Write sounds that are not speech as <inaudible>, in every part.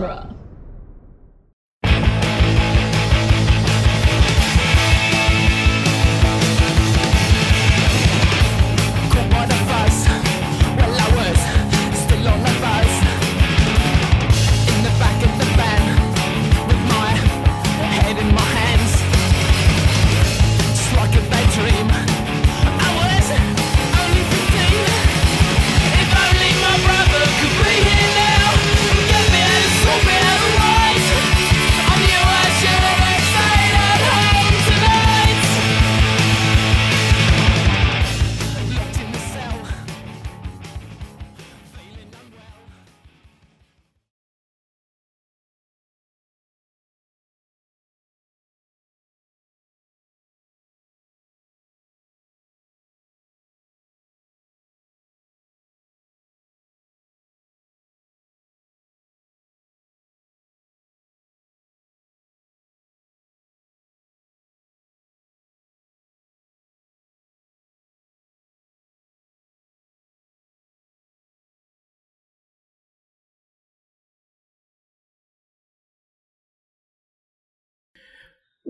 genre.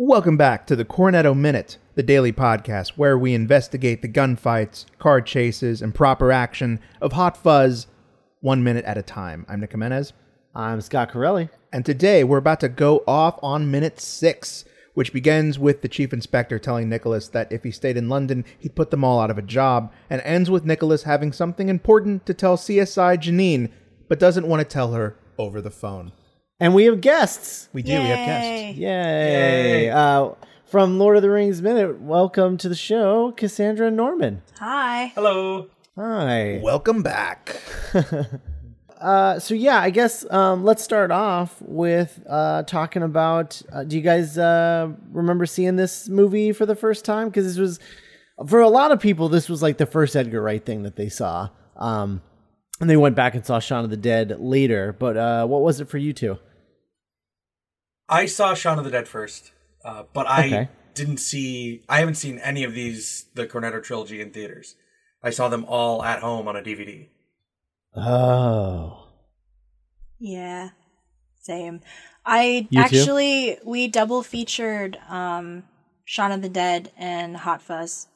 Welcome back to the Cornetto Minute, the daily podcast where we investigate the gunfights, car chases, and proper action of Hot Fuzz one minute at a time. I'm Nick Jimenez, I'm Scott Corelli. and today we're about to go off on minute six, which begins with the chief inspector telling Nicholas that if he stayed in London, he'd put them all out of a job, and ends with Nicholas having something important to tell CSI Janine, but doesn't want to tell her over the phone. And we have guests. We do, we have guests. Yay. Uh, from Lord of the Rings Minute, welcome to the show, Cassandra Norman. Hi. Hello. Hi. Welcome back. <laughs> Uh, so, yeah, I guess um, let's start off with uh, talking about uh, do you guys uh, remember seeing this movie for the first time? Because this was, for a lot of people, this was like the first Edgar Wright thing that they saw. Um, and they went back and saw Shaun of the Dead later. But uh, what was it for you two? I saw Shaun of the Dead first, uh, but I Okay. didn't see. I haven't seen any of these the Cornetto trilogy in theaters. I saw them all at home on a DVD. Oh. Yeah. Same. I You too? actually we double featured um Shaun of the Dead and Hot Fuzz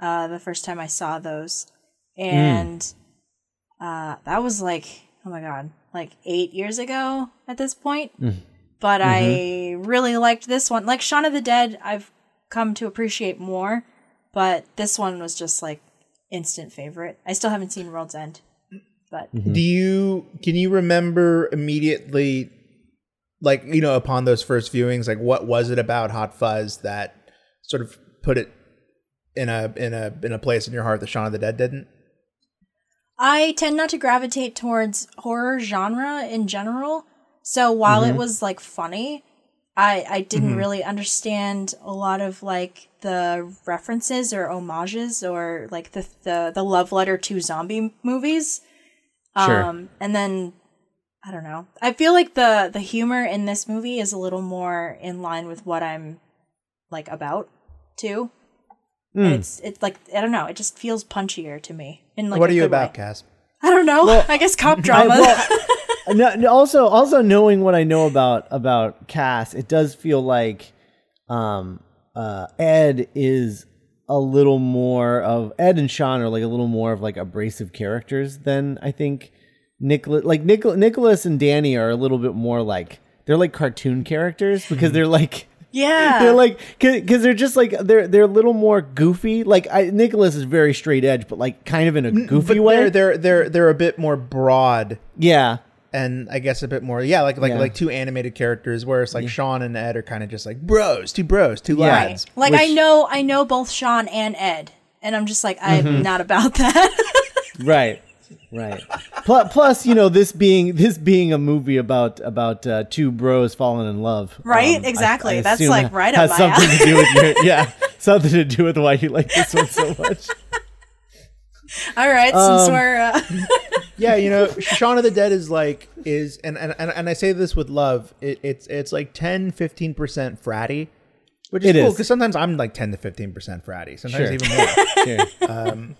uh the first time I saw those. And uh that was like oh my god, like 8 years ago at this point. But I mm-hmm. really liked this one. Like Shaun of the Dead I've come to appreciate more, but this one was just like instant favorite. I still haven't seen World's End. But mm-hmm. Do you can you remember immediately like you know upon those first viewings like what was it about Hot Fuzz that sort of put it in a in a in a place in your heart that Shaun of the Dead didn't? I tend not to gravitate towards horror genre in general. So while it mm-hmm. was like funny, I I didn't mm-hmm. really understand a lot of like the references or homages or like the the the love letter to zombie movies. Sure. Um and then I don't know. I feel like the the humor in this movie is a little more in line with what I'm like about too. And It's it's like I don't know. It just feels punchier to me. In like what are you about, way. Cass? I don't know. <laughs> I guess cop <laughs> drama. I- well, <laughs> no, no, also, also knowing what I know about about Cass, it does feel like um, uh, Ed is a little more of Ed and Sean are like a little more of like abrasive characters than I think Nicholas. Like Nichol- Nicholas and Danny are a little bit more like they're like cartoon characters because they're like yeah. they're like because they're just like they're they're a little more goofy. Like I, Nicholas is very straight edge, but like kind of in a goofy but way. they're they're they're they're a bit more broad yeah. And I guess a bit more yeah like like Yeah. like two animated characters where it's like Sean and Ed are kind of just like bros, two bros, two Yeah. lads. like I know I know both Sean and Ed. And I'm just like, I'm Mm-hmm. not about that. <laughs> right right plus, plus you know this being this being a movie about about uh, two bros falling in love um, Right? Exactly. That's, like, ha- right up has my something alley. to do with your yeah something to do with why you like this one so much <laughs> All right, Um, since we're uh, Yeah, you know, <laughs> Shaun of the Dead is like is and and, and, and I say this with love. It, it's it's like 10 15% fratty, which is It cool cuz sometimes I'm like 10 to 15% fratty, sometimes Sure. even more. <laughs> Here.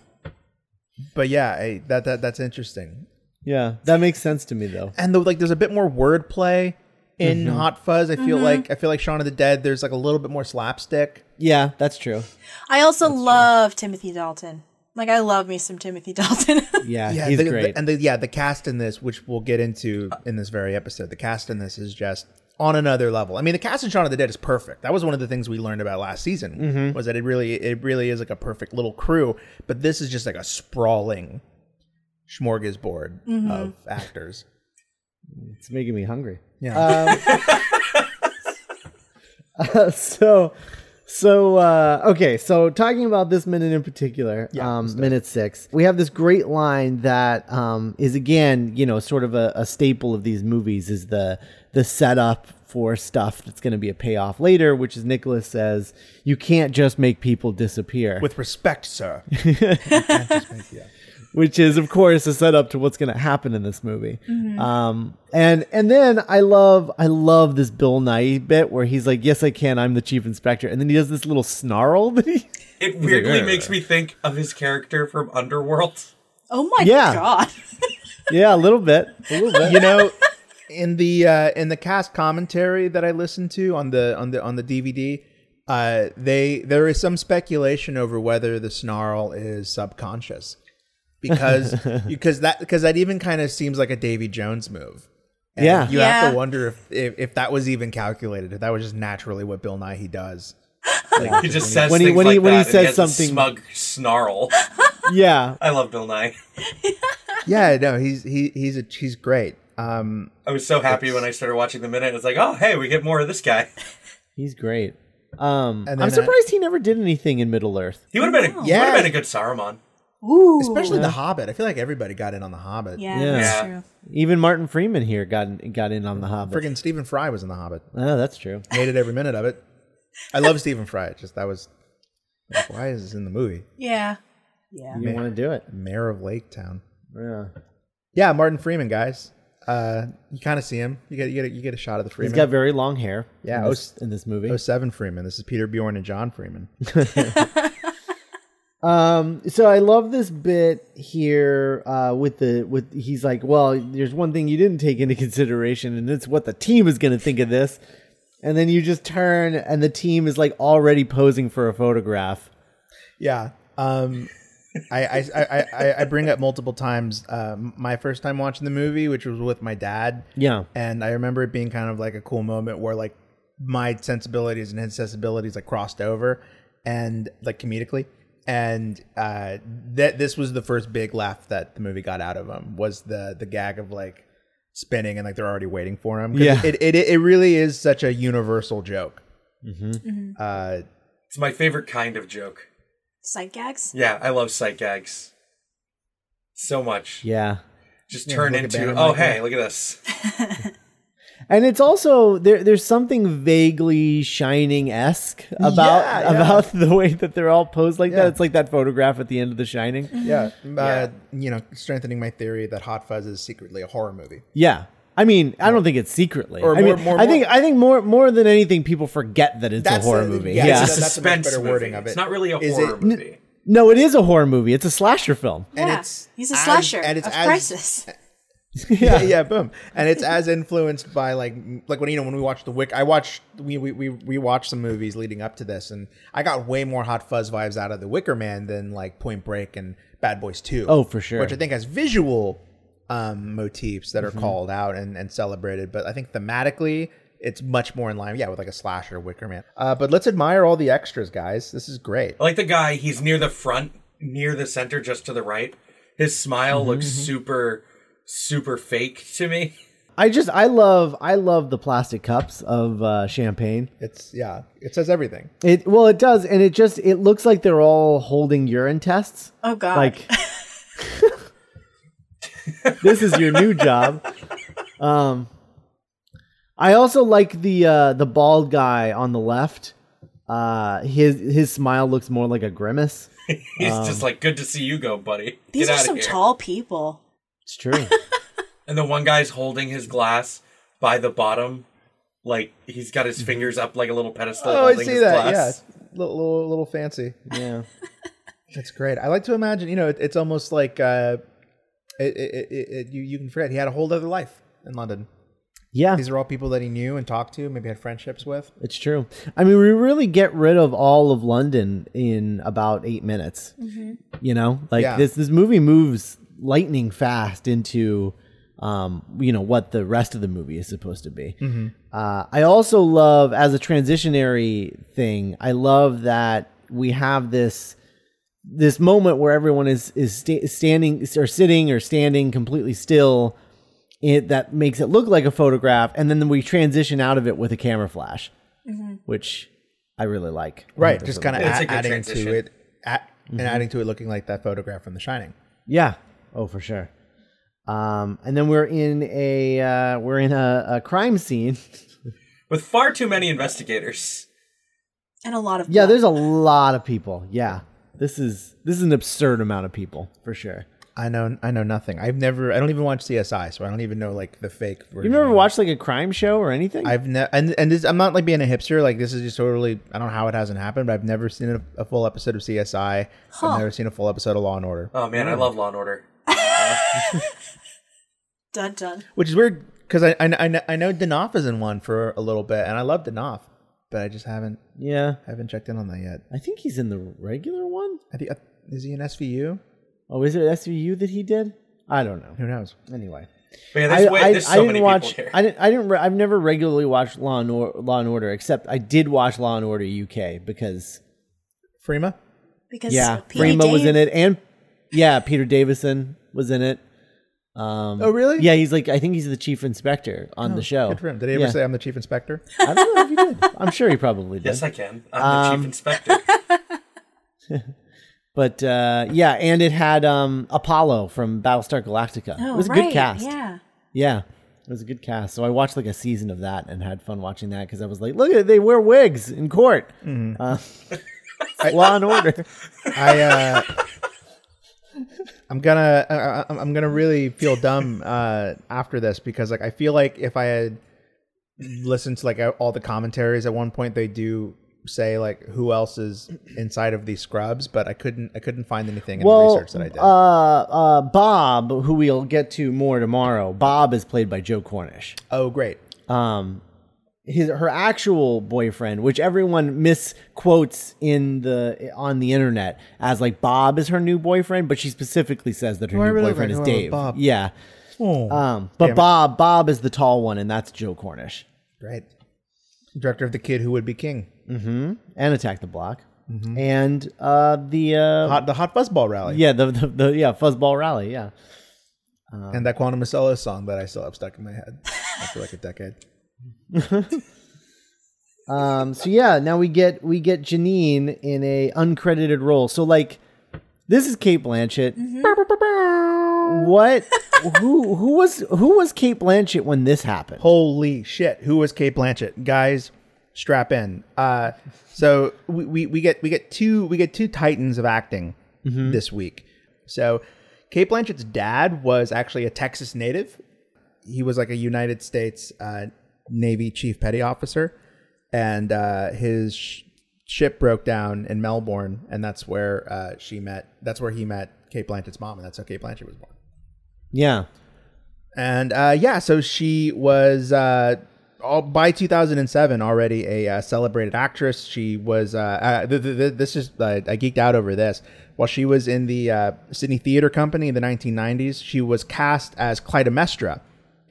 but yeah, I, that that that's interesting. Yeah, that makes sense to me though. and though like there's a bit more wordplay in Mm-hmm. Hot Fuzz. I feel like I feel like Shaun of the Dead. There's like a little bit more slapstick. Yeah, that's true. I also love Timothy Dalton. Like I love me some Timothy <laughs> Dalton. Yeah, Yeah, he's the- the- great. and the yeah, the cast in this, which we'll get into in this very episode, the cast in this is just on another level. I mean, the cast in Shaun of the Dead is perfect. That was one of the things we learned about last season Mm-hmm. was that it really it really is like a perfect little crew. But this is just like a sprawling smorgasbord of actors. it's making me hungry. Yeah. <laughs> <laughs> Uh, so, so uh, okay. So talking about this minute in particular, um, minute six, we have this great line that um, is again, you know, sort of a, a staple of these movies is the the setup for stuff that's going to be a payoff later, which is Nicholas says, "You can't just make people disappear." With respect, sir. <laughs> which is of course a setup to what's going to happen in this movie. Um, and and then I love I love this Bill Nighy bit where he's like, "Yes, I can. I'm the chief inspector," and then he does this little snarl that he. It weirdly "Ugh." makes me think of his character from Underworld. oh my Yeah. god. <laughs> Yeah, a little bit, a little bit. you know in the uh in the cast commentary that i listened to on the on the on the dvd uh they there is some speculation over whether the snarl is subconscious because <laughs> because that because that even kind of seems like a davy jones move And Yeah. you have to wonder if, if if that was even calculated if that was just naturally what bill nighy he does <laughs> He just says When he- things when he- like when he that, says has a something- smug snarl. <laughs> yeah, I love Bill Nighy. yeah no he's he he's a he's great um I was so happy when I started watching the minute. It's like, oh, hey, we get more of this guy. he's great. Um, And I'm then, uh, surprised he never did anything in Middle Earth. He would have been a Yeah. would have been a good Saruman. Ooh. especially the hobbit i feel like everybody got in on the hobbit Yeah, Yeah. that's true. Even Martin Freeman here got got in on the Hobbit. friggin' stephen fry was in the hobbit Oh, that's true. <laughs> hated every minute of it. I love Stephen Fry. It's just that was like, why is this in the movie? Yeah. Yeah. You want to do it? Mayor of Lake Town. Yeah. Yeah, Martin Freeman, guys. Uh, you kind of see him. You get you get a, you get a shot of the Freeman. He's got very long hair. Yeah, in this, in this movie. oh seven Freeman. This is Peter Bjorn and John Freeman. <laughs> <laughs> Um, so I love this bit here uh, with the with he's like, well, there's one thing you didn't take into consideration, and it's what the team is going to think of this. And then you just turn, and the team is like already posing for a photograph. Yeah. Um, I, I, I, I, I bring up multiple times um, my first time watching the movie, which was with my dad. Yeah, and I remember it being kind of like a cool moment where like my sensibilities and his sensibilities like crossed over and like comedically and uh that this was the first big laugh that the movie got out of him was the the gag of like spinning and like they're already waiting for him. Yeah. it, it it really is such a universal joke uh It's my favorite kind of joke. Sight gags? Yeah, I love sight gags so much. yeah. Just Yeah, turn into, oh like that. hey, look at this. <laughs> And it's also there. There's something vaguely shining esque about Yeah, yeah. about the way that they're all posed like Yeah. that. It's like that photograph at the end of The Shining. yeah, uh, you know strengthening my theory that hot fuzz is secretly a horror movie Yeah. I mean, I don't think it's secretly. Or I more- mean, more- I think more- I think more more than anything, people forget that it's a horror a- movie. yeah, Yeah. It's a that's a much suspense better movie. wording of it. It's not really a Is horror it- movie. No, it is a horror movie. It's a slasher film. and yeah. it's He's a as- slasher and it's of as- crisis. <laughs> yeah, yeah, boom. And it's as influenced by like like when you know when we watched the Wick. I watched we we we we watched some movies leading up to this, and I got way more Hot Fuzz vibes out of the Wicker Man than like Point Break and Bad Boys Two. Oh, for sure. Which I think has visual um motifs that are Mm-hmm. called out and and celebrated, but I think thematically. It's much more in line, yeah, with like a slasher Wicker Man. Uh, but let's admire all the extras, guys. This is great. I like the guy, he's near the front, near the center, just to the right. His smile Mm-hmm, looks super, super fake to me. <laughs> I just I love I love the plastic cups of uh, champagne. It's yeah, it says everything. It well, it does, and it just it looks like they're all holding urine tests. Oh god. Like <laughs> <laughs> this is your new job. Um, I also like the uh, the bald guy on the left. Uh, his his smile looks more like a grimace. He's Um, just like, good to see you go, buddy. These Get are out some of here. tall people. It's true. <laughs> And the one guy's holding his glass by the bottom, like he's got his fingers up like a little pedestal. Oh, I see his that. Glass. Yeah, a little, little, little fancy. yeah. <laughs> That's great. I like to imagine, you know, it, it's almost like uh, It, it, it, it, you you can forget he had a whole other life in London. Yeah, These are all people that he knew and talked to, maybe had friendships with. it's true. I mean, we really get rid of all of London in about eight minutes. You know, like Yeah. this this movie moves lightning fast into, um, you know, what the rest of the movie is supposed to be. Uh, I also love as a transitionary thing. I love that we have this this moment where everyone is is sta- standing or sitting or standing completely still it that makes it look like a photograph and then we transition out of it with a camera flash which i really like Right, just kind of It's a good adding transition. to it, at, and adding to it looking like that photograph from The Shining. yeah oh for sure um and then we're in a uh we're in a, a crime scene <laughs> With far too many investigators. And a lot of yeah blood. there's a lot of people yeah this is this is an absurd amount of people for sure I know, I know nothing. I've never, I don't even watch CSI, so I don't even know like the fake. Version. you've never watched like a crime show or anything I've never, and and this, I'm not like being a hipster. Like this is just totally. I don't know how it hasn't happened, but I've never seen a, a full episode of CSI. I've never seen a full episode of Law and Order, Oh man, I love Law and Order. <laughs> dun dun. which is weird because I, I I know, I know Danoff is in one for a little bit, and I love Danoff, but I just haven't yeah haven't checked in on that yet. i think he's in the regular one I think uh, is he in SVU? oh is it svu that he did i don't know Who knows? anyway But yeah, I, way, I, there's I didn't many watch. here. I didn't. I didn't. Re- I've never regularly watched Law and, or- Law and Order, except I did watch Law and Order UK because Freema? Because yeah, P.D. Freema was in it, and yeah, Peter Davison was in it. Um, Oh, really? Yeah, he's like I think he's the chief inspector on the show. Good for him. Did he ever Yeah. say I'm the chief inspector? <laughs> I don't know if he did. I'm sure he probably did. yes, I can. I'm the Um, chief inspector. <laughs> but uh, yeah, and it had um, Apollo from Battlestar Galactica. Oh, it was a right, good cast. Yeah. Yeah, it was a good cast. So I watched like a season of that and had fun watching that because I was like, look at they wear wigs in court. Uh, <laughs> Law and Order. I uh, I'm gonna I, I'm gonna really feel dumb uh, after this because like I feel like if I had listened to like all the commentaries at one point they do say like who else is inside of these scrubs but I couldn't I couldn't find anything in the research that I did. uh, uh, Bob, who we'll get to more tomorrow. Bob is played by Joe Cornish. oh great. Um, his her actual boyfriend, which everyone misquotes in the on the internet as like Bob is her new boyfriend, but she specifically says that her Oh, new really boyfriend is Dave. Bob. Yeah. Oh, Um, but. Bob Bob is the tall one, and that's Joe Cornish. great. Director of the Kid Who Would Be King. and Attack the Block, Mm-hmm. and uh, the uh, Hot the Hot Fuzzball Rally. yeah the, the the yeah Fuzzball Rally, yeah. And that Quantum of Solace song that I still have stuck in my head after like a decade. <laughs> Um, so yeah, now we get we get Janine in a uncredited role. So like, this is Cate Blanchett. What? <laughs> who who was who was Cate Blanchett when this happened? Holy shit! Who was Cate Blanchett? Guys, strap in. Uh, so we, we, we get we get two we get two titans of acting this week. So Cate Blanchett's dad was actually a Texas native. He was like a United States uh, Navy chief petty officer, and uh, his sh- ship broke down in Melbourne, and that's where uh, she met. That's where he met Cate Blanchett's mom, and that's how Cate Blanchett was born. Yeah, And uh, yeah, so she was uh, all, by 2007 already a uh, celebrated actress. She was. Uh, uh, th- th- th- this is uh, I geeked out over this. While she was in the uh, Sydney Theater Company in the 1990s, she was cast as Clytemnestra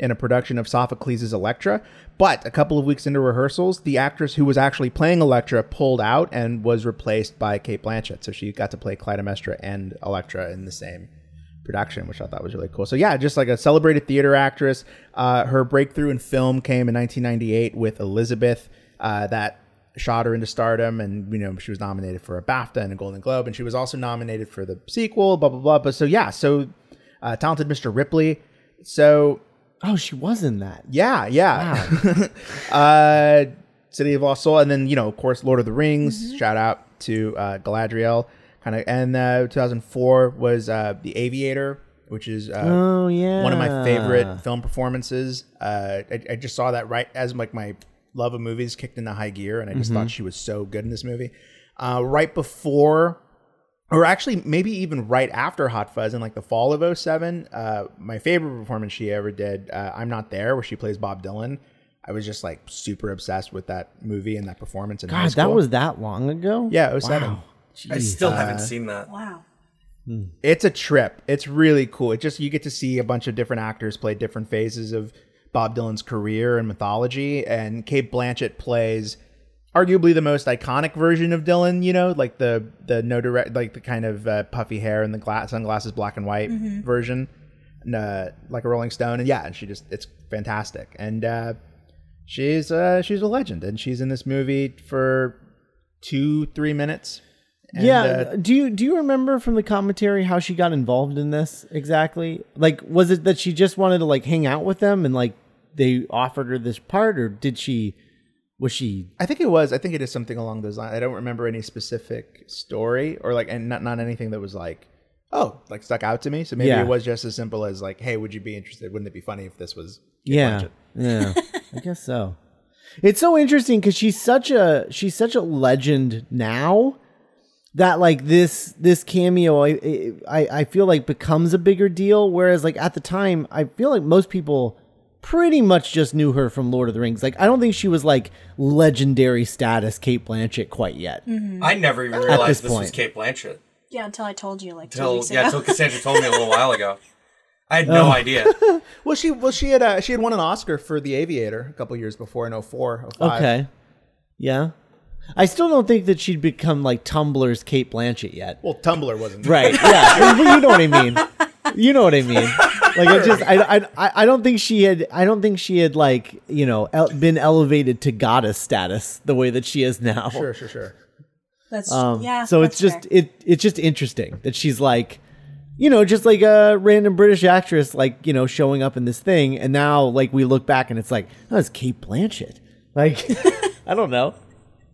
in a production of Sophocles' Electra. But a couple of weeks into rehearsals, the actress who was actually playing Electra pulled out and was replaced by Cate Blanchett. So she got to play Clytemnestra and Electra in the same production, which I thought was really cool. So yeah, just like a celebrated theater actress. Uh, her breakthrough in film came in 1998 with Elizabeth, uh, that shot her into stardom, and you know she was nominated for a BAFTA and a Golden Globe, and she was also nominated for the sequel. Blah blah blah. But so yeah, so uh, talented Mr. Ripley. So Oh, she was in that. yeah, yeah. <laughs> uh, City of Lost Soul, and then you know, of course, Lord of the Rings. Shout out to uh, Galadriel. Kind of, and uh, 2004 was uh, The Aviator, which is uh, Oh yeah, one of my favorite film performances. Uh, I, I just saw that right as like my love of movies kicked into high gear, and I just thought she was so good in this movie. Uh, right before or actually maybe even right after Hot Fuzz in like the fall of 07, uh, my favorite performance she ever did, uh, I'm Not There, where she plays Bob Dylan. I was just like super obsessed with that movie and that performance in high God, school. that was that long ago. yeah, 07. Wow. I still haven't seen that. Wow. It's a trip. It's really cool. It just you get to see a bunch of different actors play different phases of Bob Dylan's career and mythology, and Cate Blanchett plays arguably the most iconic version of Dylan. You know, like the the no direct, like the kind of uh, puffy hair and the glass sunglasses, black and white version, and, uh, like a Rolling Stone. And yeah, and she just it's fantastic. And uh, she's uh, she's a legend, and she's in this movie for two three minutes. And, yeah. uh, do you do you remember from the commentary how she got involved in this exactly? Like, was it that she just wanted to like hang out with them and like they offered her this part, or did she? Was she? I think it was. I think it is something along those lines. I don't remember any specific story or like, and not not anything that was like, oh, like stuck out to me. So maybe Yeah. it was just as simple as like, hey, would you be interested? Wouldn't it be funny if this was? Yeah, yeah. <laughs> I guess so. It's so interesting because she's such a she's such a legend now that like this this cameo I, I I feel like becomes a bigger deal. Whereas like at the time, I feel like most people pretty much just knew her from Lord of the Rings. Like I don't think she was like legendary status Cate Blanchett quite yet. I never even realized this this, was point. Cate Blanchett. Yeah, until I told you like two Till weeks yeah, ago. till Cassandra told me a little while ago. I had no idea. <laughs> Well, she well she had uh, she had won an Oscar for The Aviator a couple years before in 04, 05. Okay, yeah. I still don't think that she'd become like Tumblr's Cate Blanchett yet. Well, Tumblr wasn't Right. <laughs> Yeah. You know what I mean. You know what I mean. Like I just I, I I I don't think she had I don't think she had like you know el- been elevated to goddess status the way that she is now. Sure, sure, sure. That's Um, yeah. so it's just fair. it it's just interesting that she's like you know just like a random british actress like you know showing up in this thing and now like we look back and it's like oh it's cate blanchett like <laughs> i don't know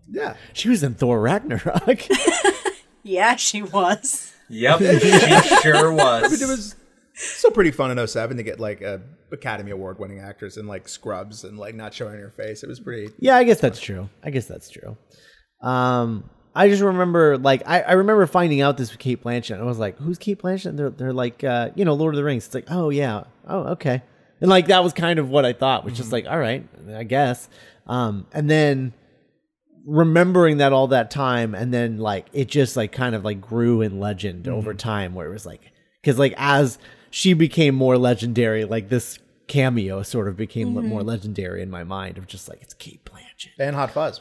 Yeah. she was in thor ragnarok <laughs> yeah, she was. Yep, she sure <laughs> was. It was still pretty fun in 07 to get like a Academy Award winning actress in like scrubs and like not showing her face. It was pretty. yeah i guess that's true i guess that's true um I just remember, like, I, I remember finding out this with Cate Blanchett. And I was like, "Who's Cate Blanchett?" And they're they're like, uh, you know, Lord of the Rings. It's like, oh yeah, oh okay, and like that was kind of what I thought, which is like, all right, I guess. Um, and then remembering that all that time, and then like it just like kind of like grew in legend over time, where it was like, because like as she became more legendary, like this cameo sort of became le- more legendary in my mind of just like it's Cate Blanchett. And Hot Fuzz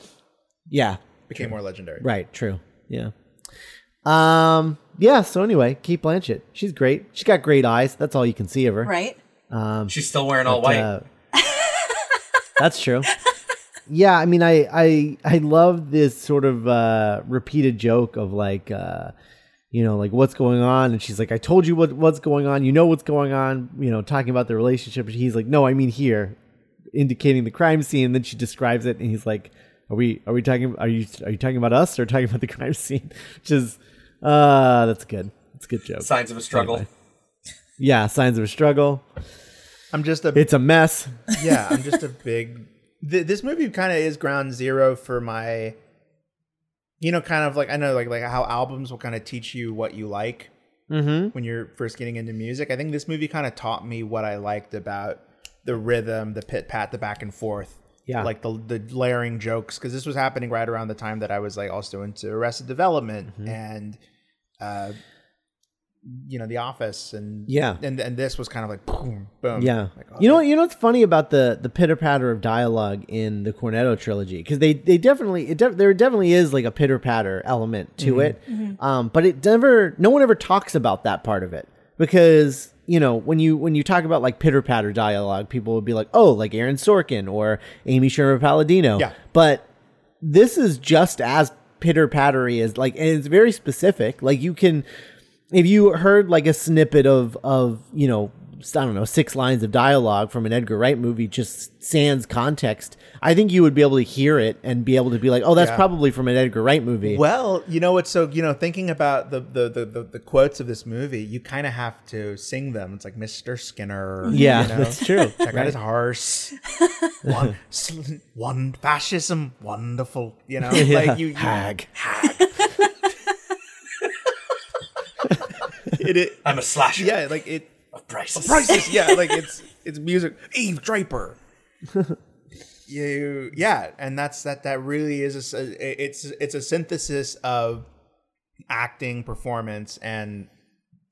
Yeah, became more legendary. Right, true. Yeah. Um yeah, so anyway, Cate Blanchett. She's great. She's got great eyes. That's all you can see of her. Right? Um. She's still wearing all white. Uh, <laughs> that's true. Yeah, I mean I I I love this sort of uh repeated joke of like uh you know, like what's going on and she's like I told you what what's going on. You know what's going on, you know, talking about the relationship. And he's like, "No, I mean here." indicating the crime scene and then she describes it and he's like, "Are we are we talking are you are you talking about us or talking about the <laughs> crime scene?" Which is uh that's good. That's a good joke. Signs of a struggle. Anyway. Yeah, signs of a struggle. I'm just a It's a mess. yeah, I'm just a big. Th- this movie kind of is ground zero for my. You know, kind of like I know, like like how albums will kind of teach you what you like Mm-hmm. when you're first getting into music. I think this movie kind of taught me what I liked about the rhythm, the pit pat, the back and forth. Yeah. like the the layering jokes because this was happening right around the time that I was like also into Arrested Development Mm-hmm. and, uh, you know, The Office and Yeah. and and this was kind of like boom, boom. Yeah. Like, oh, you know what? You know what's funny about the the pitter patter of dialogue in the Cornetto trilogy because they they definitely it de- there definitely is like a pitter patter element to it, um, but it never no one ever talks about that part of it because you know when you when you talk about like pitter patter dialogue, people would be like, oh, like Aaron Sorkin or Amy Sherman Palladino. Yeah. but this is just as pitter pattery as like and it's very specific. Like you can if you heard like a snippet of of you know I don't know six lines of dialogue from an Edgar Wright movie just sans context, I think you would be able to hear it and be able to be like, oh, that's Yeah. probably from an Edgar Wright movie. Well, you know what? So you know, thinking about the the the, the, the quotes of this movie, you kind of have to sing them. It's like Mister Skinner. yeah, you <laughs> know? that's true. Check out his horse. <laughs> one, sl- one fascism, wonderful. You know, <laughs> like you, you Hag. It, it I'm a slasher. yeah, like it A Of prices. prices. yeah, <laughs> like it's it's music. Eve Draper. <laughs> you yeah, and that's that. That really is a, it's it's a synthesis of acting, performance, and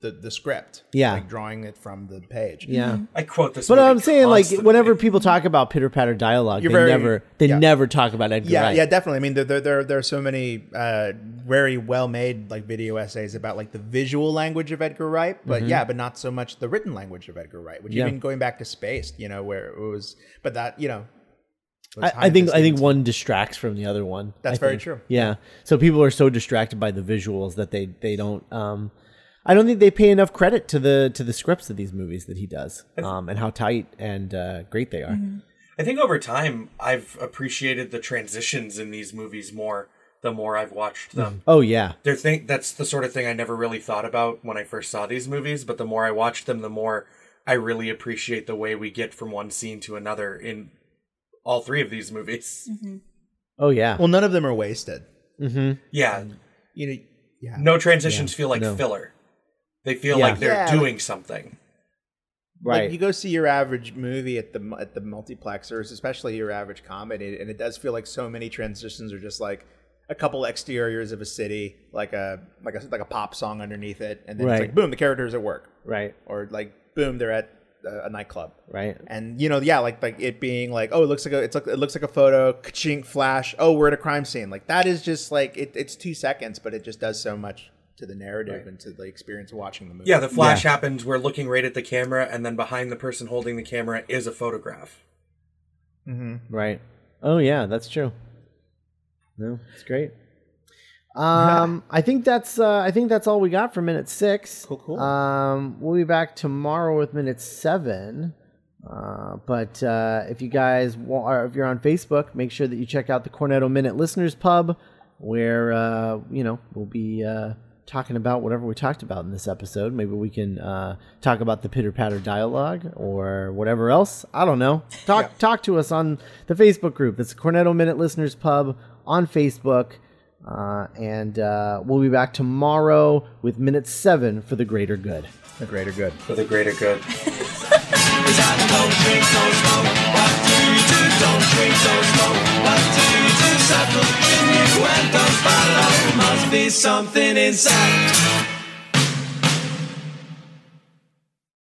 the the script. Yeah. like drawing it from the page. Yeah. I quote this. But movie I'm saying, like, whenever people talk about pitter patter dialogue, You're they very- never they yeah. never talk about Edgar Yeah, Wright. yeah, definitely. I mean, there, there, there, there are so many uh, very well made like video essays about like the visual language of Edgar Wright, but yeah, but not so much the written language of Edgar Wright. Which Mm-hmm. Yeah. even going back to space, you know, where it was, but that you know, I, I think I think one distracts from the other one. That's I very think. true. Yeah. So people are so distracted by the visuals that they they don't. Um, I don't think they pay enough credit to the to the scripts of these movies that he does, um, and how tight and uh, great they are. I think over time I've appreciated the transitions in these movies more the more I've watched them. Oh yeah, They're think that's the sort of thing I never really thought about when I first saw these movies, but the more I watch them, the more I really appreciate the way we get from one scene to another in all three of these movies. <laughs> oh yeah. Well, none of them are wasted. Yeah, You know, yeah. no transitions feel like no. filler. They feel Yeah. like they're Yeah, like- doing something. right. Like you go see your average movie at the at the multiplexers, especially your average comedy, and it does feel like so many transitions are just like a couple exteriors of a city, like a like a like a pop song underneath it, and then Right. it's like boom, the characters at work, right. or like boom, they're at a, a nightclub, Right. and you know, yeah, like like it being like, oh, it looks like a, it's like it looks like a photo, ka-chink, flash, oh, we're at a crime scene, like that is just like it, it's two seconds, but it just does so much to the narrative and to the experience of watching the movie. Yeah, the flash happens. We're looking right at the camera, and then behind the person holding the camera is a photograph. Right. Oh yeah, that's true. No, it's great. <laughs> Um, I think that's uh, I think that's all we got for minute six. Cool, cool. Um, we'll be back tomorrow with minute seven. Uh, but uh, if you guys wa- or if you're on Facebook, make sure that you check out the Cornetto Minute Listeners Pub, where uh, you know we'll be uh, talking about whatever we talked about in this episode. Maybe we can uh, talk about the pitter patter dialogue or whatever else. I don't know. Talk talk to us on the Facebook group. That's Cornetto Minute Listeners Pub on Facebook. Uh, and uh, we'll be back tomorrow with minute seven for the greater good. the greater good. For the greater good. Must be something inside.